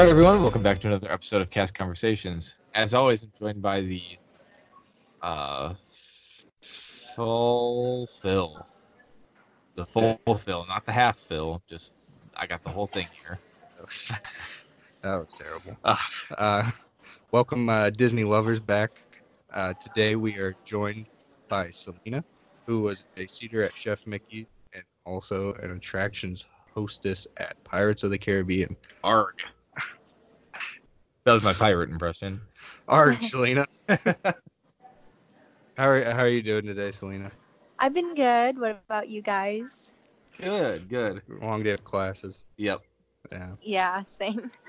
Right, everyone, welcome back to another episode of Cast Conversations. As always, I'm joined by the uh, full Phil, the full Phil, not the half Phil. Just I got the whole thing here. That was, that was terrible. Uh, uh, welcome, uh, Disney lovers, back. Uh, today we are joined by Celina, who was a seater at Chef Mickey and also an attractions hostess at Pirates of the Caribbean. Arg. That was my pirate impression. Arg, Celina. how are how are you doing today, Celina? I've been good. What about you guys? Good, good. Long day of classes. Yep. Yeah. Yeah, same.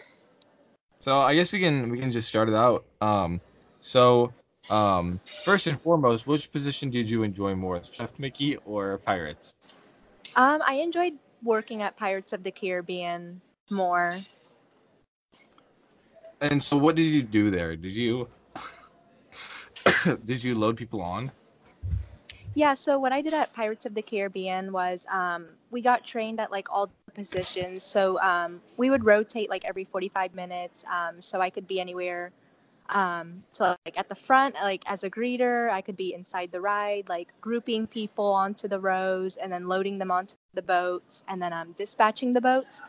So I guess we can we can just start it out. Um, so um, first and foremost, which position did you enjoy more, Chef Mickey or Pirates? Um, I enjoyed working at Pirates of the Caribbean more. And so, what did you do there? Did you did you load people on? Yeah, so what I did at Pirates of the Caribbean was um, we got trained at like all the positions. So um, we would rotate like every 45 minutes. Um, so I could be anywhere. Um, so like at the front, like as a greeter, I could be inside the ride, like grouping people onto the rows and then loading them onto the boats and then um, dispatching the boats.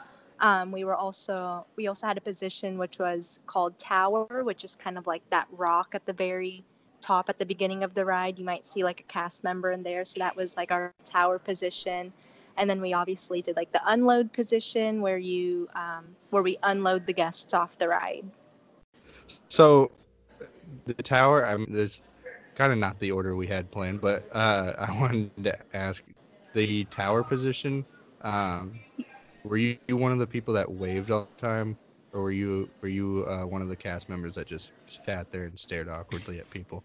Um, we were also we also had a position which was called tower, which is kind of like that rock at the very top at the beginning of the ride. You might see like a cast member in there, so that was like our tower position. And then we obviously did like the unload position where you um, where we unload the guests off the ride. So, the tower. I'm this kind of not the order we had planned, but uh, I wanted to ask the tower position. Um, were you one of the people that waved all the time, or were you were you uh, one of the cast members that just sat there and stared awkwardly at people?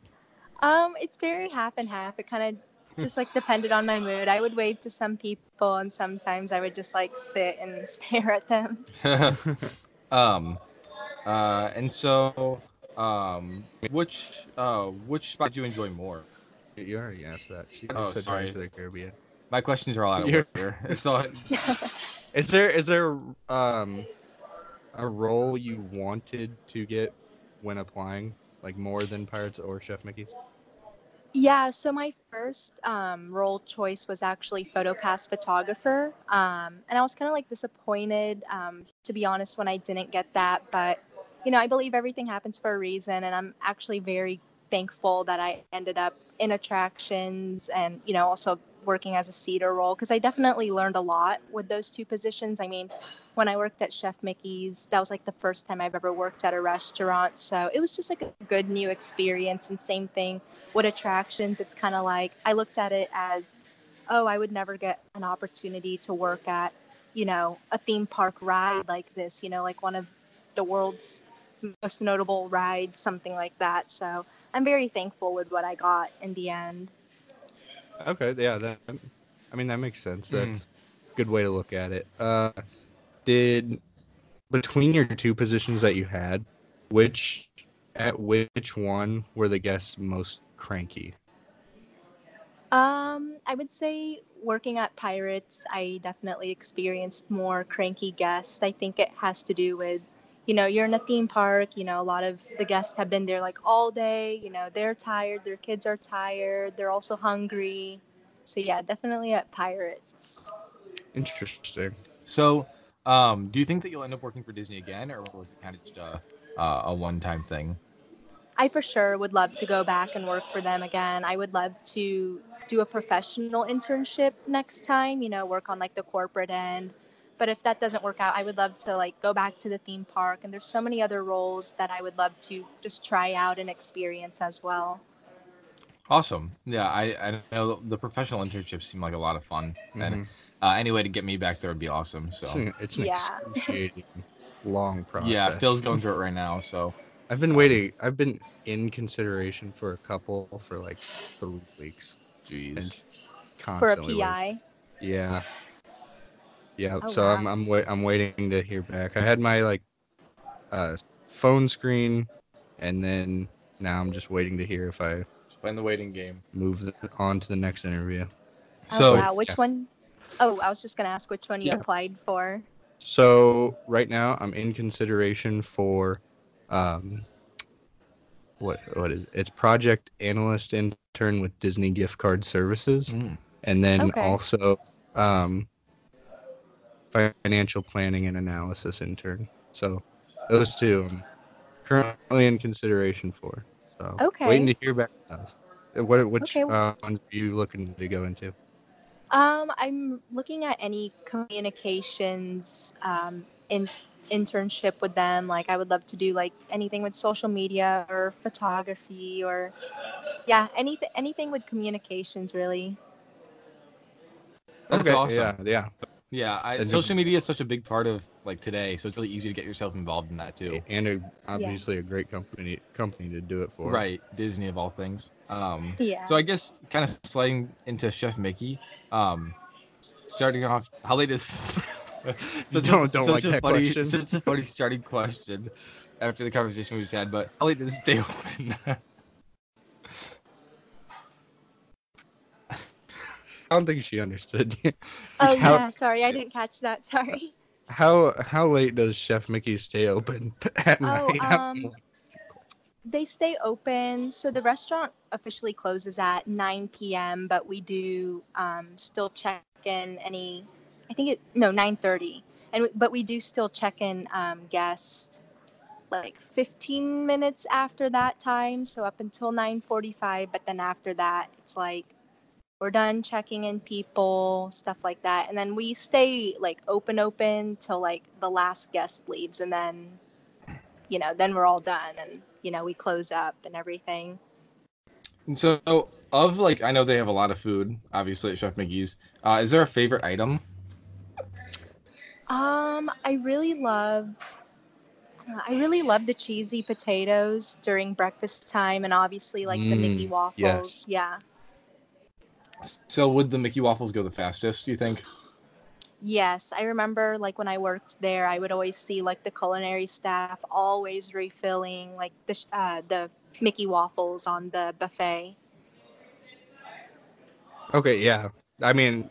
Um, it's very half and half. It kind of just like depended on my mood. I would wave to some people, and sometimes I would just like sit and stare at them. um, uh, and so, um, which uh, which spot do you enjoy more? You already asked that. She Oh, said sorry. Pirates the Caribbean. My questions are all out of order. It's all Is there is there um a role you wanted to get when applying, like more than Pirates or Chef Mickey's? Yeah, so my first um, role choice was actually PhotoPass photographer. Um, and I was kind of like disappointed, um, to be honest, when I didn't get that. But, you know, I believe everything happens for a reason. And I'm actually very thankful that I ended up in attractions and, you know, also working as a seater role because I definitely learned a lot with those two positions. I mean, when I worked at Chef Mickey's, that was like the first time I've ever worked at a restaurant. So it was just like a good new experience. And same thing with attractions. It's kind of like I looked at it as, oh, I would never get an opportunity to work at, you know, a theme park ride like this, you know, like one of the world's most notable rides, something like that. So I'm very thankful with what I got in the end. Okay, yeah, that I mean that makes sense. Mhm. That's a good way to look at it. Uh did between your two positions that you had, which at which one were the guests most cranky? Um, I would say working at Pirates, I definitely experienced more cranky guests. I think it has to do with, you know, you're in a theme park, you know, a lot of the guests have been there like all day, you know, they're tired, their kids are tired, they're also hungry. So yeah, definitely at Pirates. Interesting. so. Um, do you think that you'll end up working for Disney again, or was it kind of just a uh, a one time thing? I for sure would love to go back and work for them again. I would love to do a professional internship next time, you know, work on like the corporate end. But if that doesn't work out, I would love to like go back to the theme park and there's so many other roles that I would love to just try out and experience as well. Awesome. Yeah, I, I know the professional internships seem like a lot of fun, and Mhm. uh, any way to get me back there would be awesome. So It's an, it's an Yeah. long process. yeah, Phil's going through it right now. So I've been waiting. I've been in consideration for a couple for like three weeks. jeez. For a constantly wait- PI. Yeah. Yeah. Oh, so I'm. I'm wait, I'm waiting to hear back. I had my like uh phone screen, and then now I'm just waiting to hear if I Just playing the waiting game. move the, on to the next interview. Oh So wow, which yeah. one? Oh, I was just gonna ask which one you Yeah. applied for. So right now I'm in consideration for um what what is it? it's project analyst intern with Disney gift card services Mm. and then Okay. also um financial planning and analysis intern. So those two I'm currently in consideration for. So Okay. waiting to hear back from those. Uh, What which Okay. uh, ones are you looking to go into? Um, I'm looking at any communications um, in internship with them. Like, I would love to do like anything with social media or photography or yeah, anything anything with communications really. That's awesome. Yeah, yeah. Yeah, I, And the- social media is such a big part of like today, so it's really easy to get yourself involved in that too. and a, obviously a great company company to do it for. Right, Disney of all things. Um, Yeah. so I guess kind of sliding into Chef Mickey. Um, starting off, how late is such Don't- don't such like a that funny, question. such a funny starting question after the conversation we just had. But how late does it stay open? don't think she understood. oh how, yeah, sorry, I didn't catch that. Sorry. how how late does Chef Mickey stay open at Oh, night? Um, They stay open, so the restaurant officially closes at 9 p.m. But we do um, still check in any. I think it no 9:30, and we- but we do still check in um, guests like 15 minutes after that time, so up until 9:45. But then after that, it's like we're done checking in people, stuff like that, and then we stay like open open till like the last guest leaves, and then you know then we're all done and you know we close up and everything. And so, of like, I know they have a lot of food, obviously at Chef Mickey's. Uh, is there a favorite item? um i really loved i really loved the cheesy potatoes during breakfast time and obviously like the mickey Mm, waffles. Yeah So would the Mickey waffles go the fastest? Do you think? yes i remember like when i worked there i would always see like the culinary staff always refilling like the uh, the mickey waffles on the buffet Okay, yeah. I mean,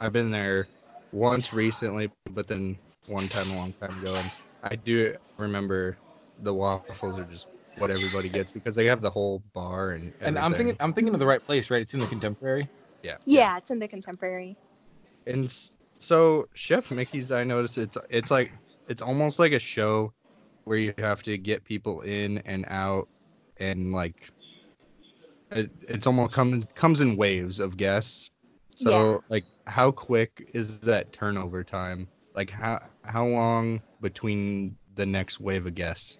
I've been there once recently, but then one time a long time ago, and I do remember the waffles are just what everybody gets because they have the whole bar and. And I'm thinking. I'm thinking of the right place, right? It's in the Contemporary. Yeah. yeah it's in the contemporary And so Chef Mickey's, I noticed it's it's like it's almost like a show where you have to get people in and out, and like it, it's almost comes comes in waves of guests. So Yeah. like, how quick is that turnover time? Like how how long between the next wave of guests?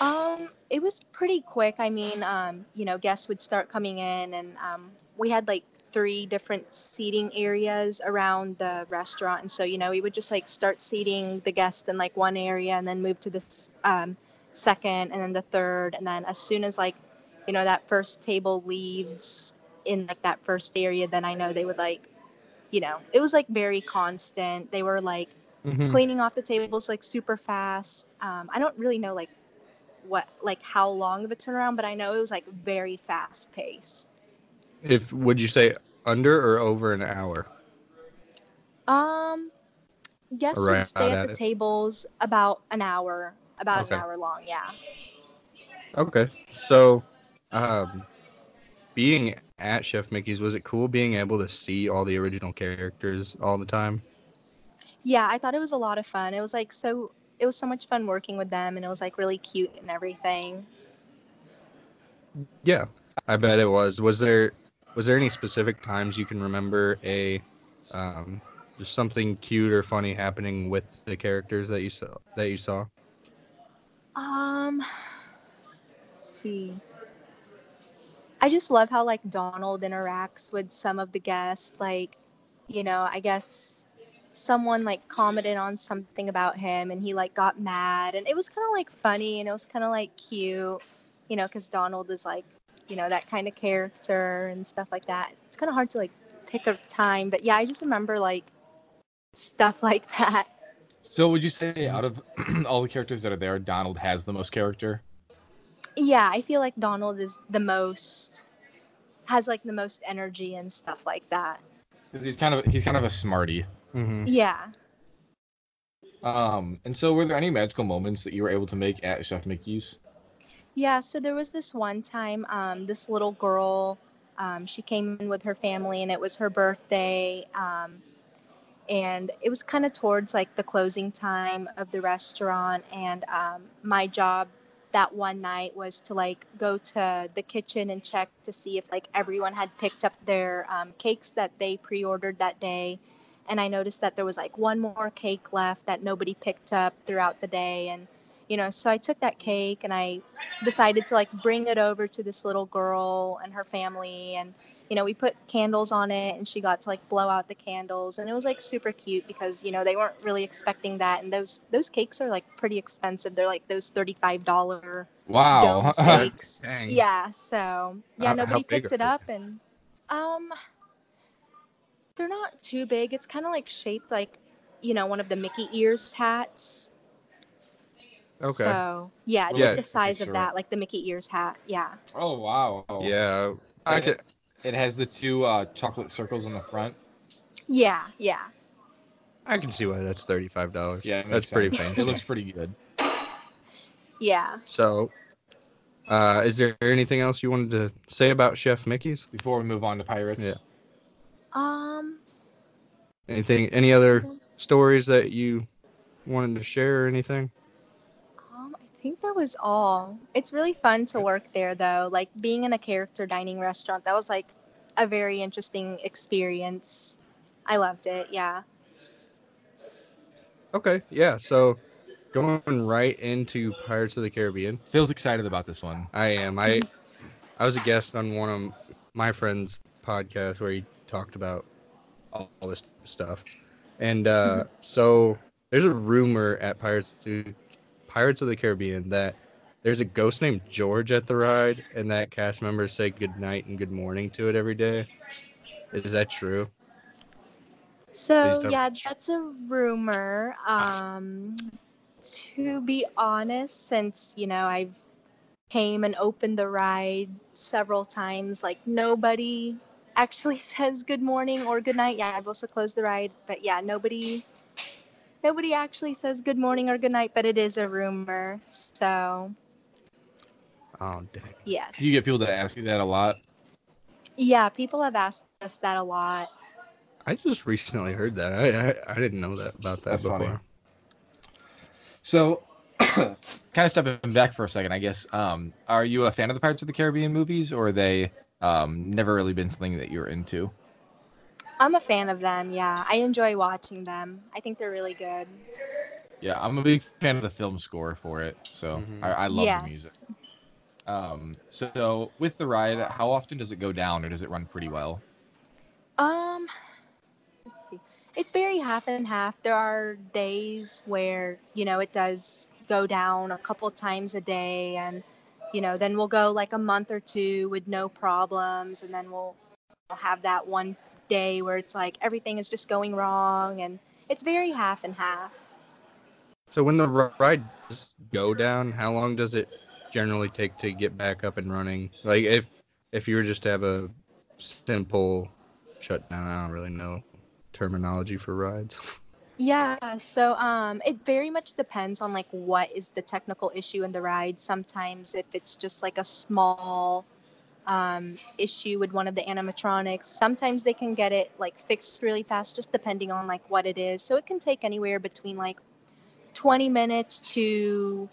Um, it was pretty quick. I mean, um, you know, guests would start coming in, and um, we had like three different seating areas around the restaurant, and so you know, we would just like start seating the guests in like one area, and then move to this um, second, and then the third, and then as soon as like, you know, that first table leaves in like that first area, then I know they would like, you know, it was like very constant. They were like Mm-hmm. cleaning off the tables like super fast. Um, I don't really know like what like how long of a turnaround, but I know it was like very fast pace. If would you say under or over an hour? Um, guests Around would stay at at the it. tables about an hour, about Okay. an hour long. Yeah. Okay. So, um, being at Chef Mickey's, was it cool being able to see all the original characters all the time? Yeah, I thought it was a lot of fun. It was like so. It was so much fun working with them, and it was like really cute and everything. Yeah, I bet it was. Was there was there any specific times you can remember a um, just something cute or funny happening with the characters that you saw that you saw? Um, let's see. I just love how like Donald interacts with some of the guests. Like, you know, I guess someone like commented on something about him and he like got mad and it was kind of like funny and it was kind of like cute, you know, because Donald is like, you know, that kind of character and stuff like that. It's kind of hard to like pick a time, but yeah, I just remember like stuff like that. So would you say out of all the characters that are there, Donald has the most character? yeah i feel like donald is the most has like the most energy and stuff like that Because he's kind of he's kind of a smarty. Mm-hmm. yeah Um, and so, were there any magical moments that you were able to make at Chef Mickey's? Yeah, so there was this one time, um, this little girl, um, she came in with her family and it was her birthday. Um, and it was kind of towards like the closing time of the restaurant. And um, my job that one night was to like go to the kitchen and check to see if like everyone had picked up their um, cakes that they pre ordered that day. And I noticed that there was like one more cake left that nobody picked up throughout the day. And you know so i took that cake and i decided to like bring it over to this little girl and her family and you know we put candles on it and she got to like blow out the candles and it was like super cute because you know they weren't really expecting that and those those cakes are like pretty expensive they're like those $35 Wow. cakes yeah so yeah how nobody picked it up and um they're not too big it's kind of like shaped like you know one of the mickey ears hats Okay. so yeah, it's Yeah, like the size of that, like the Mickey ears hat. Yeah. oh wow. yeah. I I could. It has the two uh, chocolate circles on the front. Yeah, yeah. I can see why that's thirty-five dollars. Yeah, it makes that's pretty fancy. It looks pretty good. Yeah. So, uh, is there anything else you wanted to say about Chef Mickey's? Before we move on to pirates. Yeah. Um Anything? Any other stories that you wanted to share or anything? um I think that was all. It's really fun to work there though. Like being in a character dining restaurant, that was like a very interesting experience. I loved it. Yeah. Okay. Yeah. So, going right into Pirates of the Caribbean. Feels excited about this one. I am. I I was a guest on one of my friend's podcasts where he talked about all, all this stuff. And uh, so there's a rumor at Pirates to Pirates of the Caribbean that there's a ghost named George at the ride, and that cast members say good night and good morning to it every day. Is that true? So yeah, that's a rumor. Um, to be honest, since you know I've came and opened the ride several times, like nobody actually says good morning or good night. Yeah, I've also closed the ride, but yeah, nobody nobody actually says good morning or good night, but it is a rumor. So Oh dang. yes, Do you get people that ask you that a lot? yeah, people have asked us that a lot. I just recently heard that. I I, I didn't know that about that That's before. funny. So, kind of stepping back for a second, I guess. Um, are you a fan of the Pirates of the Caribbean movies, or are they um, never really been something that you're into? I'm a fan of them. Yeah, I enjoy watching them. I think they're really good. Yeah, I'm a big fan of the film score for it, so Mhm. I, I love yes. the music. Um, so with the ride, how often does it go down, or does it run pretty well? Um, let's see. It's very half and half. There are days where, you know, it does go down a couple times a day and you know, then we'll go like a month or two with no problems and then we'll, we'll have that one day where it's like everything is just going wrong and it's very half and half. So when the ri- ride go down, how long does it generally take to get back up and running? Like if if you were just to have a simple shutdown, I don't really know terminology for rides. Yeah, so um, it very much depends on like what is the technical issue in the ride. Sometimes if it's just like a small um, issue with one of the animatronics, sometimes they can get it like fixed really fast, just depending on like what it is. So it can take anywhere between like 20 minutes to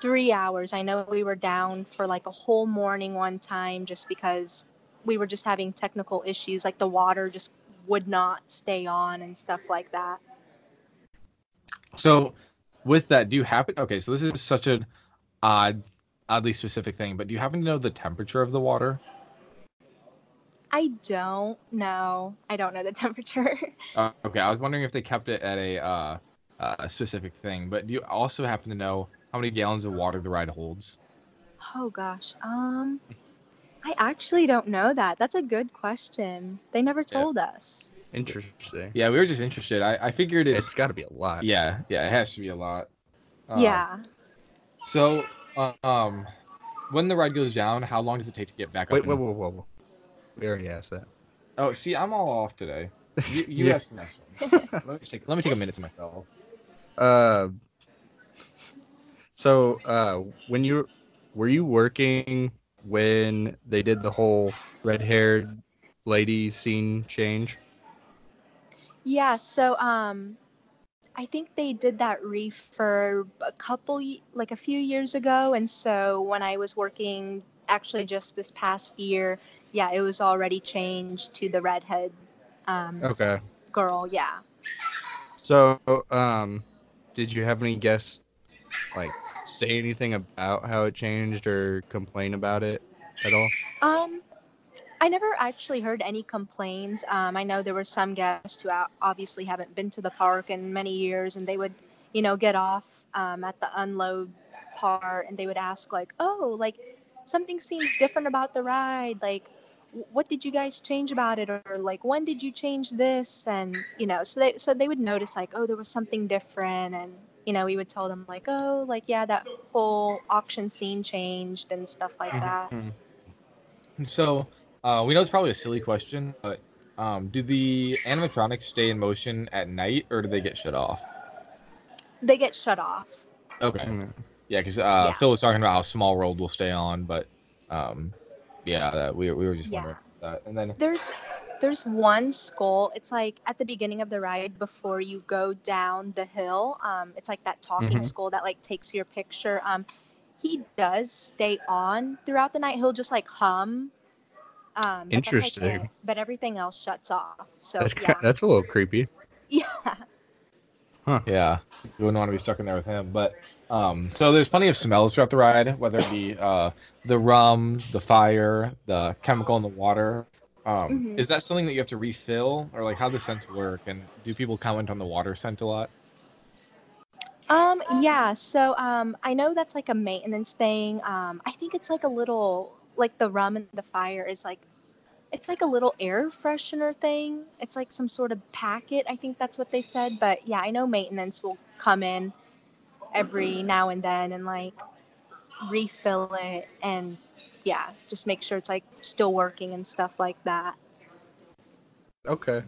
three hours. I know we were down for like a whole morning one time just because we were just having technical issues, like the water just would not stay on and stuff like that. So, with that, do you happen? Okay, so this is such an odd, oddly specific thing, but do you happen to know the temperature of the water? I don't know. I don't know the temperature. Uh, okay, I was wondering if they kept it at a uh, uh, specific thing, but do you also happen to know how many gallons of water the ride holds? oh gosh. Um I actually don't know that. That's a good question. They never told us. Interesting. Yeah, we were just interested. I, I figured it's, It's got to be a lot. yeah, yeah, it has to be a lot. Um, yeah. So, um, when the ride goes down, how long does it take to get back Wait, up? whoa, and- whoa, whoa, whoa. We already asked that. Oh, see, I'm all off today. You, you Yeah. asked the next one. let, me take, let me take a minute to myself. Uh, so uh, when you were you working when they did the whole red-haired lady scene change? Yeah, so um I think they did that refurb a couple like a few years ago and so when I was working actually just this past year, yeah, it was already changed to the redhead um Okay. girl, yeah. So, um, did you have any guests like say anything about how it changed or complain about it at all? Um, I never actually heard any complaints. Um, I know there were some guests who obviously haven't been to the park in many years, and they would, you know, get off um, at the unload part, and they would ask like, "Oh, like something seems different about the ride. Like, what did you guys change about it, or like when did you change this?" And you know, so they so they would notice like, "Oh, there was something different," and you know, we would tell them like, "Oh, like yeah, that whole auction scene changed and stuff like that." So, uh, we know it's probably a silly question, but um, do the animatronics stay in motion at night or do they get shut off? They get shut off. Okay. Mm. Yeah, because uh, Yeah. Phil was talking about how Small World will stay on, but um, yeah, that, we, we were just Yeah. wondering about that. And then, There's there's one skull. It's like at the beginning of the ride before you go down the hill. Um, it's like that talking Mhm. skull that like takes your picture. Um, he does stay on throughout the night. He'll just like hum. Um, but that's, Interesting. it. but everything else shuts off. So That's yeah, ki- that's a little creepy. yeah. Huh. yeah, you wouldn't want to be stuck in there with him. But um, so there's plenty of smells throughout the ride, whether it be uh, the rum, the fire, the chemical in the water. Um, Mhm. Is that something that you have to refill, or like how the scents work? And do people comment on the water scent a lot? Um, yeah, so um I know that's like a maintenance thing. Um I think it's like a little like the rum and the fire is like it's like a little air freshener thing. It's like some sort of packet. I think that's what they said, but yeah, I know maintenance will come in every now and then and like refill it and yeah, just make sure it's like still working and stuff like that. Okay.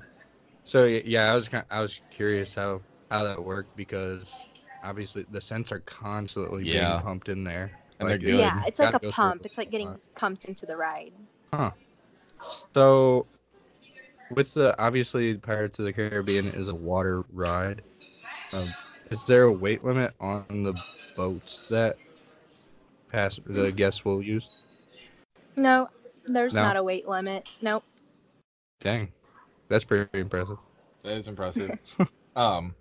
So yeah, I was kind I was curious how how that worked because obviously the scents are constantly Yeah. being pumped in there. And they're Like, good. Yeah, it's like a pump. It's like getting pumped into the ride. So, with the obviously Pirates of the Caribbean is a water ride. Um, is there a weight limit on the boats that pass the guests will use? No, there's No? not a weight limit. Nope. Dang, that's pretty impressive. That is impressive. um,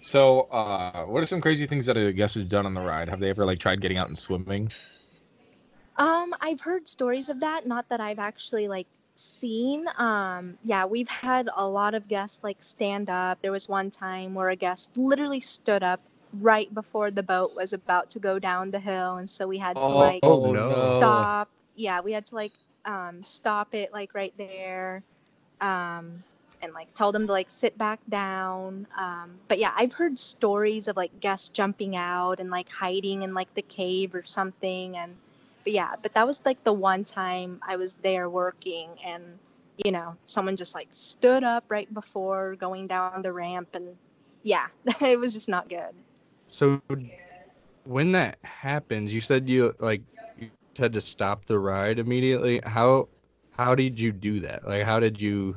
so uh, what are some crazy things that a guest has done on the ride? Have they ever like tried getting out and swimming? Um, I've heard stories of that, not that I've actually like seen. Um, yeah, we've had a lot of guests like stand up. There was one time where a guest literally stood up right before the boat was about to go down the hill, and so we had to like oh, no. stop. Yeah, we had to like um stop it like right there. Um and like tell them to like sit back down. Um, but yeah, I've heard stories of like guests jumping out and like hiding in like the cave or something. And but yeah, but that was like the one time I was there working and you know someone just like stood up right before going down the ramp and yeah, it was just not good. So, when that happens, you said you like you had to stop the ride immediately. How how did you do that? Like, how did you?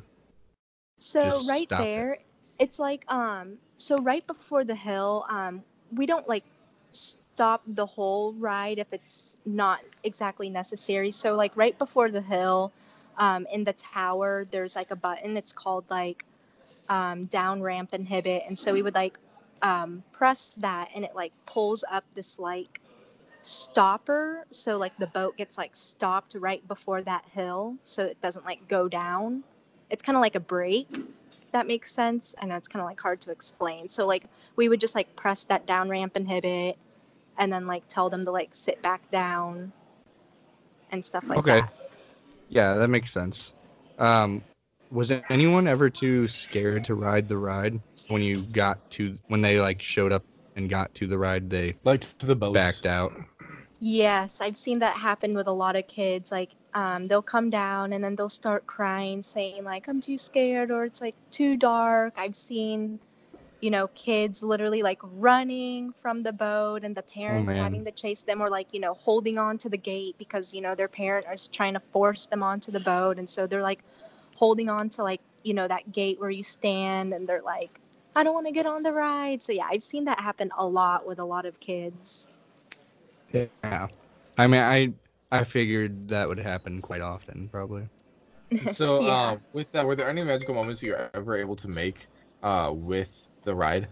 So right stop it. there, it's like um so right before the hill, um we don't like stop the whole ride if it's not exactly necessary. So like right before the hill, um in the tower, there's like a button. It's called like um down ramp inhibit. And so we would like um press that and it like pulls up this like stopper so like the boat gets like stopped right before that hill so it doesn't like go down it's kind of like a brake that makes sense i know it's kind of like hard to explain so like we would just like press that down ramp inhibit and then like tell them to like sit back down and stuff like Okay. that Okay. Yeah, that makes sense. Um, was anyone ever too scared to ride the ride when you got to when they like showed up and got to the ride? They Like to the boats? backed out. yes i've seen that happen with a lot of kids like um, they'll come down and then they'll start crying saying like i'm too scared or it's like too dark i've seen you know, kids literally like running from the boat and the parents man. having to chase them or like, you know, holding on to the gate because, you know, their parent is trying to force them onto the boat. And so they're like holding on to like, you know, that gate where you stand and they're like, I don't want to get on the ride. So yeah, I've seen that happen a lot with a lot of kids. Yeah. I mean, I I figured that would happen quite often, probably. So, Yeah. uh, with that, were there any magical moments you were ever able to make uh, with the ride?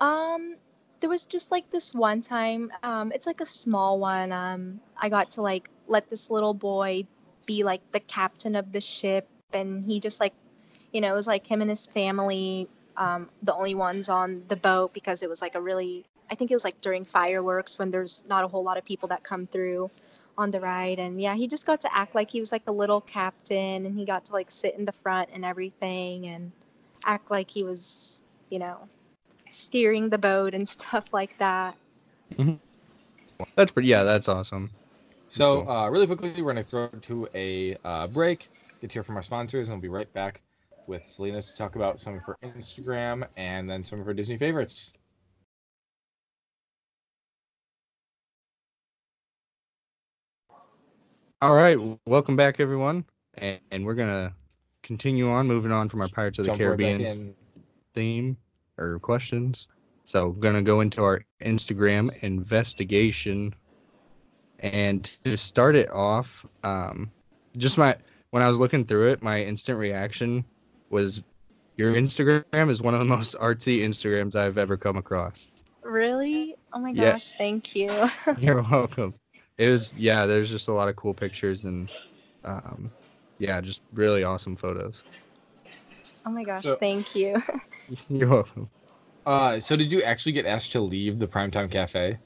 Um, there was just like this one time. Um, it's like a small one. Um, I got to like let this little boy be like the captain of the ship, and he just like, you know, it was like him and his family, um, the only ones on the boat because it was like a really. I think it was like during fireworks when there's not a whole lot of people that come through on the ride and yeah he just got to act like he was like the little captain and he got to like sit in the front and everything and act like he was you know steering the boat and stuff like that. That's pretty. Yeah, that's awesome. So, uh, really quickly, we're going to throw to a uh, break, get to hear from our sponsors, and we'll be right back with Celina to talk about some of her Instagram and then some of her Disney favorites. All right, welcome back, everyone, and, and we're gonna continue on, moving on from our Pirates of the Jump Caribbean in. theme or questions. So, gonna go into our Instagram investigation, and to start it off, um, just my when I was looking through it, my instant reaction was, "Your Instagram is one of the most artsy Instagrams I've ever come across." Really? Oh my Yeah. gosh, thank you. You're welcome. It was yeah. There's just a lot of cool pictures and, um, yeah, just really awesome photos. oh my gosh, So- thank you. You're welcome. Uh, so, did you actually get asked to leave the Primetime Cafe?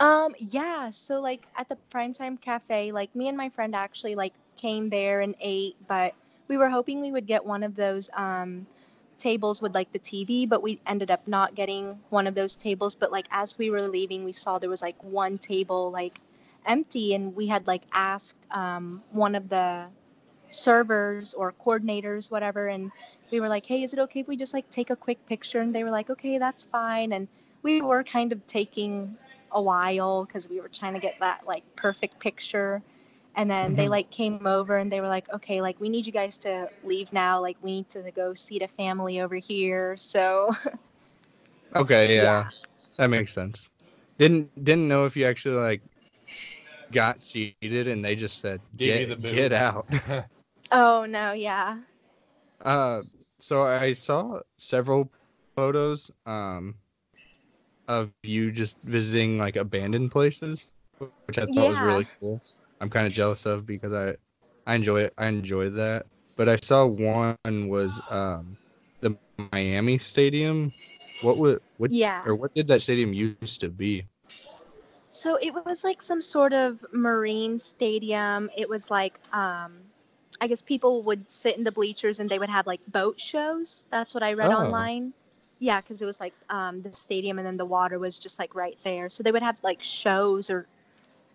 Um, yeah, so like at the Primetime Cafe, like me and my friend actually like came there and ate, but we were hoping we would get one of those um tables with like the TV, but we ended up not getting one of those tables. But like as we were leaving, we saw there was like one table like empty, and we had like asked um one of the servers or coordinators, whatever, and we were like, hey, is it okay if we just like take a quick picture? And they were like, okay, that's fine. And we were kind of taking a while because we were trying to get that like perfect picture. And then they Mhm. like came over and they were like, okay, like we need you guys to leave now. Like we need to go see the family over here. So Okay, yeah, Yeah. that makes sense. Didn't didn't know if you actually like got seated and they just said Gave get the get out. oh no, yeah. Uh, so I saw several photos um of you just visiting like abandoned places, which I thought was really cool. I'm kind of jealous of because I I enjoy it. I enjoy that. But I saw one was um the Miami Stadium. What would what Yeah. or what did that stadium used to be? So it was like some sort of marine stadium. It was like um I guess people would sit in the bleachers and they would have like boat shows. That's what I read Oh. online. Yeah, because it was like um, the stadium and then the water was just like right there. So they would have like shows or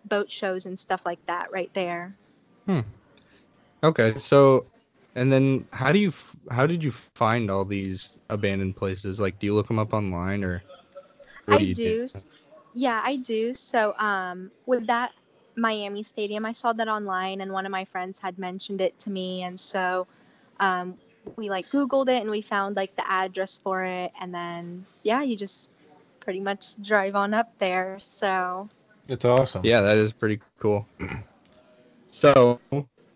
boat shows and stuff like that right there. Hmm. Okay, so and then how do you how did you find all these abandoned places? Like, do you look them up online or? I you do. S- Yeah, I do. So um, with that Miami Stadium, I saw that online, and one of my friends had mentioned it to me, and so um, we like Googled it and we found like the address for it, and then yeah, you just pretty much drive on up there. So It's awesome. Yeah, that is pretty cool. So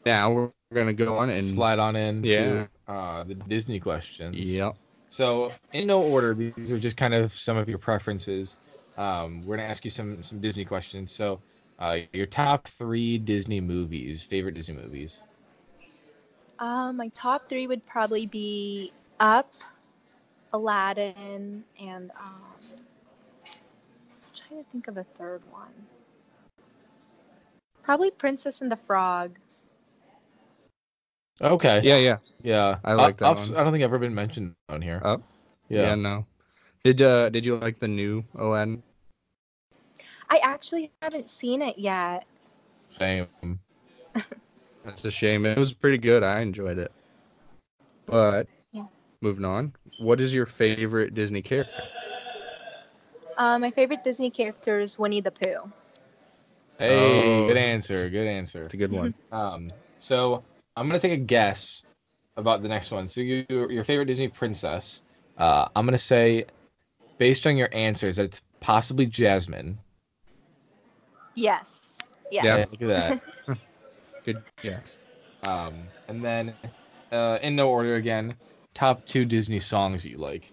now we're gonna go on and Slide on in Yeah. to uh, the Disney questions. Yep. So, in no order, these are just kind of some of your preferences. Um, we're gonna ask you some some Disney questions. So, uh, your top three Disney movies, favorite Disney movies. uh, my top three would probably be Up, Aladdin, and um, I'm trying to think of a third one. Probably Princess and the Frog. Okay. Yeah, yeah, Yeah. I like that Up's- one. I don't think I've ever been mentioned on here. Up? yeah. Yeah. No. Did uh did you like the new Aladdin? I actually haven't seen it yet. Same. That's a shame. It was pretty good. I enjoyed it. But Yeah. moving on. What is your favorite Disney character? Uh, my favorite Disney character is Winnie the Pooh. Hey, Oh. good answer. Good answer. It's a good one. Um, so I'm gonna take a guess about the next one. So you, your favorite Disney princess. Uh, I'm gonna say, based on your answers, that it's possibly Jasmine. Yes. Yes. Yeah. Look at that. Good Yes. um, and then, uh, in no order again, top two Disney songs that you like.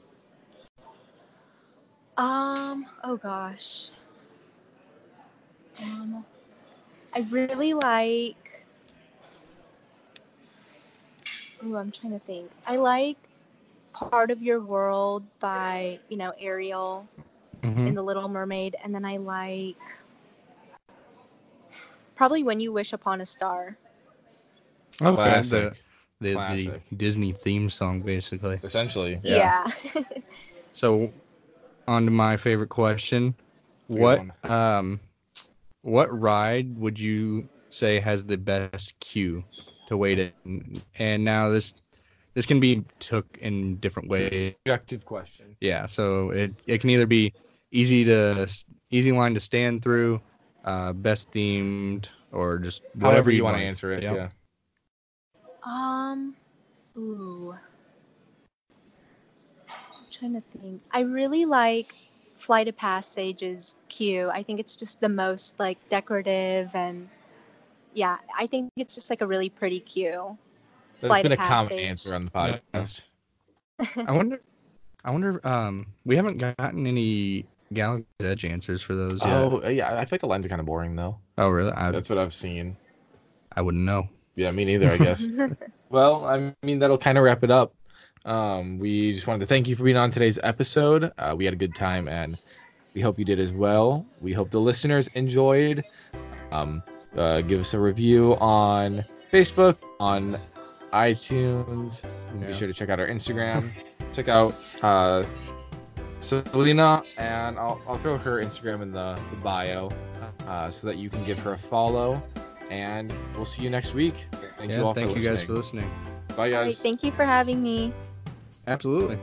Um. Oh gosh. Um. I really like. Ooh, I'm trying to think. I like "Part of Your World" by you know Ariel Mhm. in The Little Mermaid, and then I like probably "When You Wish Upon a Star." Okay, Classic. the, the, the Disney theme song, basically. Essentially. Yeah. So, on to my favorite question. It's What um, what ride would you say has the best queue to wait in? And now this this can be took in different ways. subjective question. Yeah, so it it can either be easy to easy line to stand through, uh, best themed, or just whatever However you you want to answer it. Yep. Yeah. Um, ooh. I'm trying to think. I really like Flight of Passage's queue. I think it's just the most like decorative and yeah, I think it's just like a really pretty queue. That's Flight been a of common answer on the Yeah. podcast. I wonder, I wonder. Um, we haven't gotten any Galaxy's Edge answers for those yet. Oh yeah, I feel like the lines are kind of boring though. Oh, really? I, That's what I've seen. I wouldn't know. Yeah, me neither, I guess. well, I mean, that'll kind of wrap it up. Um, we just wanted to thank you for being on today's episode. Uh, we had a good time, and we hope you did as well. We hope the listeners enjoyed. Um, uh, give us a review on Facebook, on iTunes. and Be sure to check out our Instagram. check out uh, Celina, and I'll, I'll throw her Instagram in the, the bio uh, so that you can give her a follow. And we'll see you next week. Thank yeah, you all thank for you listening. guys for listening. Bye, All right, guys. thank you for having me. Absolutely.